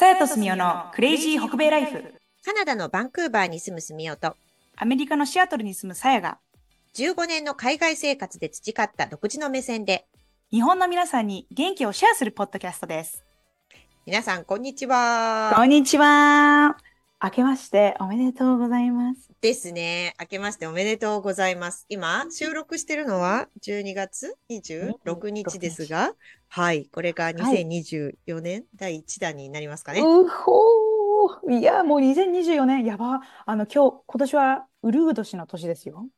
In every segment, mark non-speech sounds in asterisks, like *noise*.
さやとすみおのクレイジー北米ライフ。カナダのバンクーバーに住む住みよと、アメリカのシアトルに住むさやが、15年の海外生活で培った独自の目線で、日本の皆さんに元気をシェアするポッドキャストです。皆さんこんにちは。こんにちは。明けましておめでとうございます。ですね。明けましておめでとうございます。今、収録してるのは12月？26日ですが、はい。これが2024年？第1弾になりますかね。うほー。いや、もう2024年、やば。あの、今日、今年はウルー年の年ですよ。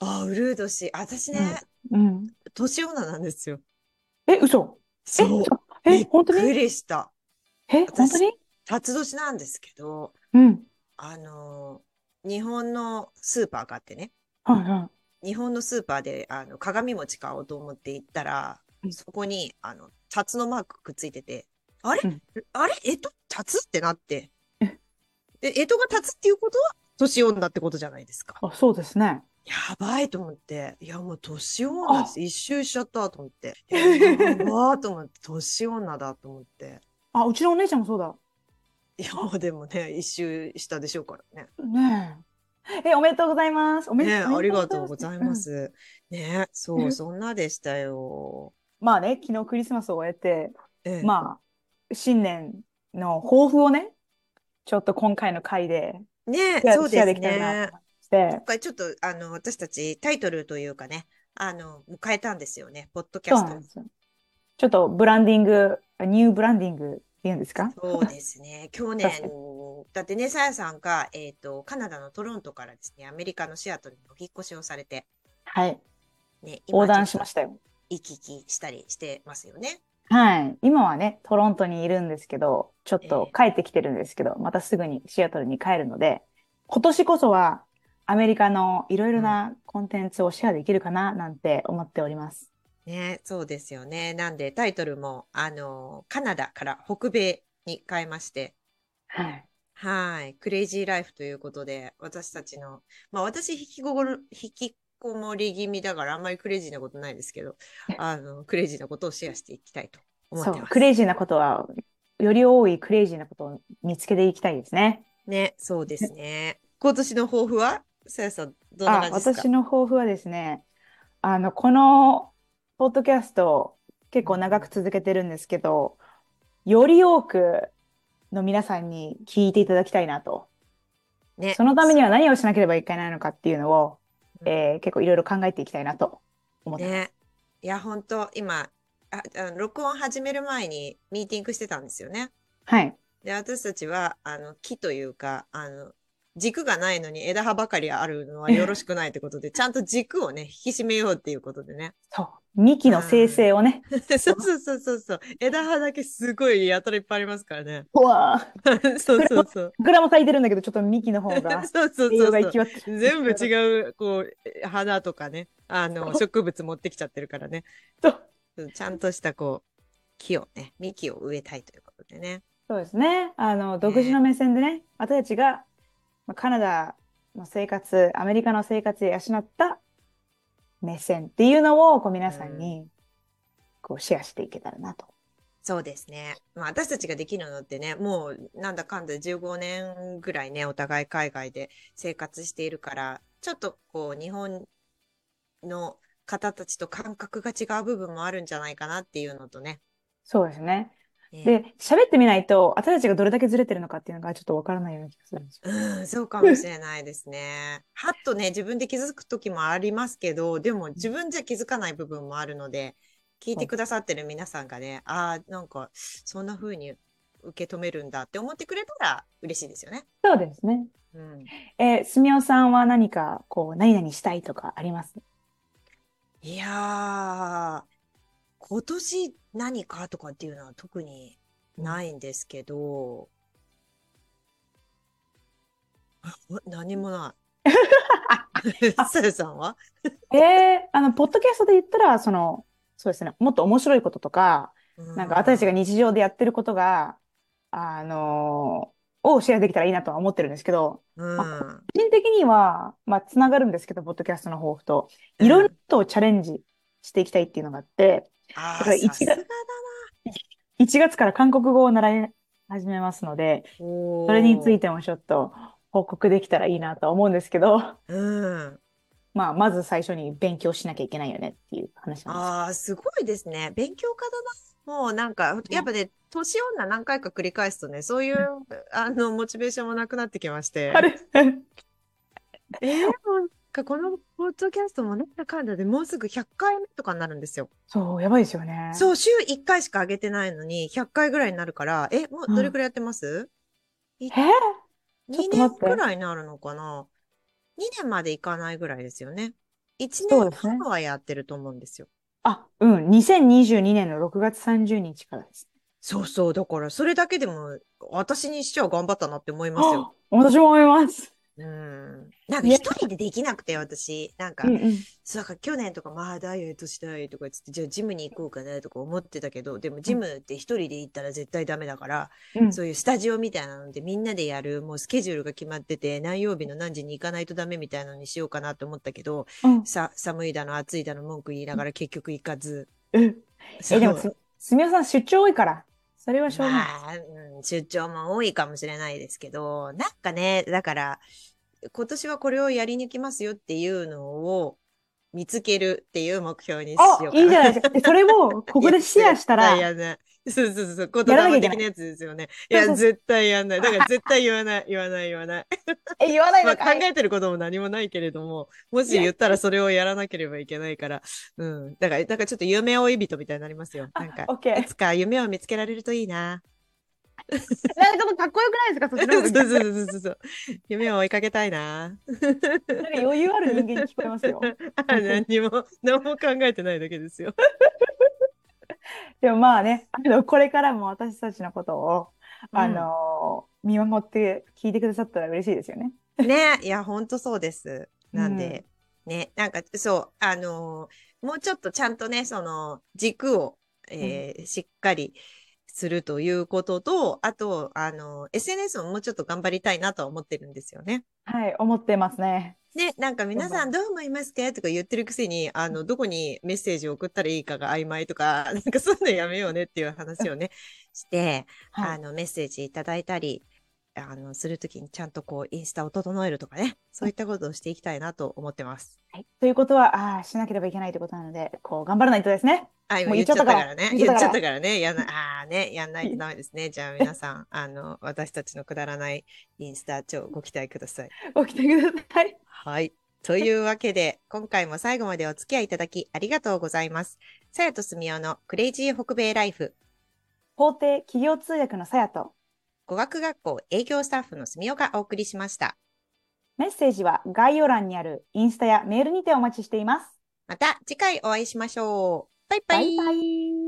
あ、ウルー年。私ね、うん。年女なんですよ。え、嘘？え、そう。そえ、本当びっくにりした。え、私本当に？辰年なんですけど、うん。あのー日本のスーパーがあってね、はいはい。日本のスーパーであの鏡餅買おうと思って行ったら、うんそこにあのタツのマークくっついてて、あれ、うんあれ？えと、タツってなってえ？で、えとが立つっていうことは、年女ってことじゃないですか。あ、そうですね。やばいと思って、いやもう年女です。一周しちゃったと思って。*laughs* いややばーと思って、年女だと思って。あ、うちのお姉ちゃんもそうだ。いや、でもね、一周したでしょうからね。ねえ。え、おめでとうございます。おめね、おめありでがとうございまうんす。ね、そうう、んそんなでしたよ。まあね、昨日クリスマスを終えて、ええまあ、新年の抱負をね、ちょっと今回の回でね、そうですね今、回ちょっと、あの、私たちタイトルというかね、あの、変えたんですよね、ポッドキャスト。ちょっとブランディング、ニューブランディングいうんですか？そうですね。*laughs* 去年だってね、さやさんが、えっと、カナダのトロントからですね、アメリカのシアトルにお引っ越しをされて、はい。ね、横断しましたよ。行き来したりしてますよね。はい。今はね、トロントにいるんですけど、ちょっとえ帰ってきてるんですけど、またすぐにシアトルに帰るので、今年こそはアメリカのいろいろなコンテンツをシェアできるかななんて思っております。ね、そうですよね。なんで、タイトルも、あの、カナダから北米に変えまして、はい。はい。クレイジーライフということで、私たちの、まあ私、引きこ引きこもり気味だから、あんまりクレイジーなことないですけど、*laughs* あの、クレイジーなことをシェアしていきたいと思っそう、てます。クレイジーなことは、より多いクレイジーなことを見つけていきたいですね。ね、そうですね。今年の抱負は？さやさん、どんなあ、感じですか？私の抱負はですね、あの、このポッドキャスト結構長く続けてるんですけど、より多くの皆さんに聞いていただきたいなと。ね。そのためには何をしなければいけないのかっていうのを、うんえー結構いろいろ考えていきたいなと思ってます。ね。いや、本当今、あ、あの録音始める前にミーティングしてたんですよね。はい。で、私たちは、あの、木というか、あの、軸がないのに枝葉ばかりあるのはよろしくないってことで、ちゃんと軸をね、引き締めようっていうことでね。そう。幹の生成をね。*laughs* そうそうそうそうそう。枝葉だけすごいやたらいっぱいありますからね。うわー *laughs* そうそうそう。桜も咲いてるんだけど、ちょっと幹の方 *laughs* がそうそうそうそう。全部違う、こう、え花とかね、あの、植物持ってきちゃってるからね。そうちゃんとした、こう、木をね、幹を植えたいということでね。そうですね。あの、独自の目線でね、私たちが、まあ、カナダの生活、アメリカの生活で養った目線っていうのを、こう皆さんに、こうシェアしていけたらなと。そうですね。まあ、私たちができるのってね、もうなんだかんだ15年ぐらいね、お互い海外で生活しているから、ちょっとこう、日本の方たちと感覚が違う部分もあるんじゃないかなっていうのとね。そうですね。ねで、喋ってみないと、私たちがどれだけずれてるのかっていうのがちょっとわからないような気がするんですよ。うん、そうかもしれないですね。*laughs* はっとね、自分で気づく時もありますけど、でも自分じゃ気づかない部分もあるので、聞いてくださってる皆さんがね、ああ、なんか、そんな風に受け止めるんだって思ってくれたら嬉しいですよね。そうですね。うん。えー、すみおさんは何か、こう、何々したいとかあります？いやー、今年何かとかっていうのは特にないんですけど、あ何もない。*laughs* さやさんは？ええあの、ポッドキャストで言ったら、その、そうですね、もっと面白いこととか、なんか私たちが日常でやってることが、あのをシェアできたらいいなとは思ってるんですけど、うん、個人的には、まあ、つながるんですけど、ポッドキャストの抱負と、いろいろとチャレンジしていきたいっていうのがあって、あだからーさすがだ1月から韓国語を習い始めますので、そそれについてもちょっと報告できたらいいなと思うんですけど、うん。まあ、まず最初に勉強しなきゃいけないよねっていう話なんああ、すごいですね。勉強家だな。もうなんか、やっぱね、年女何回か繰り返すとね、そういう、あの、モチベーションもなくなってきましてです。あ。れえー、もうなんかこのポッドキャストもなんだかんだでもうすぐ100回目とかになるんですよ。そう、やばいですよね。そう、週1回しか上げてないのに、100回ぐらいになるから、え、もうどれくらいやってます、えー？ちょっ ?2 と待って年くらいになるのかな ?2 年までいかないぐらいですよね。1年半はやってると思うんですよ。あ、うん、2022年の6月30日からです。そうそう、だからそれだけでも私にしちゃ頑張ったなって思いますよ。あ私も思います。うん。なんか一人でできなくて私、なんかうんうん。そうか去年とかまあダイエットしたいとか言ってじゃあジムに行こうかなとか思ってたけどでもジムって一人で行ったら絶対ダメだから、うん。そういうスタジオみたいなのでみんなでやるもうスケジュールが決まってて何曜日の何時に行かないとダメみたいなのにしようかなと思ったけどうん。さ寒いだの暑いだの文句言いながら結局行かず、うんえ、でもす、すみおさん出張多いから、それはしょうがない。まあ、うん、出張も多いかもしれないですけどなんかねだから今年はこれをやり抜きますよっていうのを見つけるっていう目標にしよういいじゃないですか。でそれをここでシェアしたら、いや、ない。そうそうそうそう、言やらなきゃいけない霊的なやつですよね。いや、絶対やんない。だから絶対言わない、言わない、言わない。*laughs* え、言わないまあ、のかい？考えてることも何もないけれども、もし言ったらそれをやらなければいけないから、うん。だから、だからちょっと夢追い人みたいになりますよ。なんか、いつか夢を見つけられるといいな。*laughs* なんかちょっとかっこよくないですか？そっちの方がそうそうそうそう。夢を追いかけたいな。なんか余裕ある人間に聞こえますよ。*laughs* あ何も、何も考えてないだけですよ。*laughs* でもまあね、あの、これからも私たちのことを、あの、見守って聞いてくださったら嬉しいですよね。ね、いや、ほんとそうです。なんで、ね、なんか、そう、あのーもうちょっとちゃんとね、その、軸を、えーしっかりするということと、あと、あの SNS ももうちょっと頑張りたいなとは思ってるんですよね。はい、思ってますね。ね、なんか皆さん頑どう思いますか？とか言ってるくせに、あの、どこにメッセージを送ったらいいかが曖昧とか、*laughs* なんかそういうのやめようねっていう話をね、して、はい。あの、メッセージいただいたり、あの、するときにちゃんとこう、インスタを整えるとかね、そういったことをしていきたいなと思ってます。はいということは、ああ、しなければいけないということなので、こう、頑張らないとですね。あ、今もう言っちゃったからね。言っちゃ言ったからね。やんな、ああね、やんないとダメですね。じゃあ皆さん、あの、私たちのくだらないインスタ、超ご期待ください。起きてください。はい。というわけで、今回も最後までお付き合いいただきありがとうございます。さやとすみおのクレイジー北米ライフ、法廷企業通訳のさやと、語学学校営業スタッフのすみおがお送りしました。メッセージは概要欄にあるインスタやメールにてお待ちしています。また次回お会いしましょう。バイバイ。バイバイ。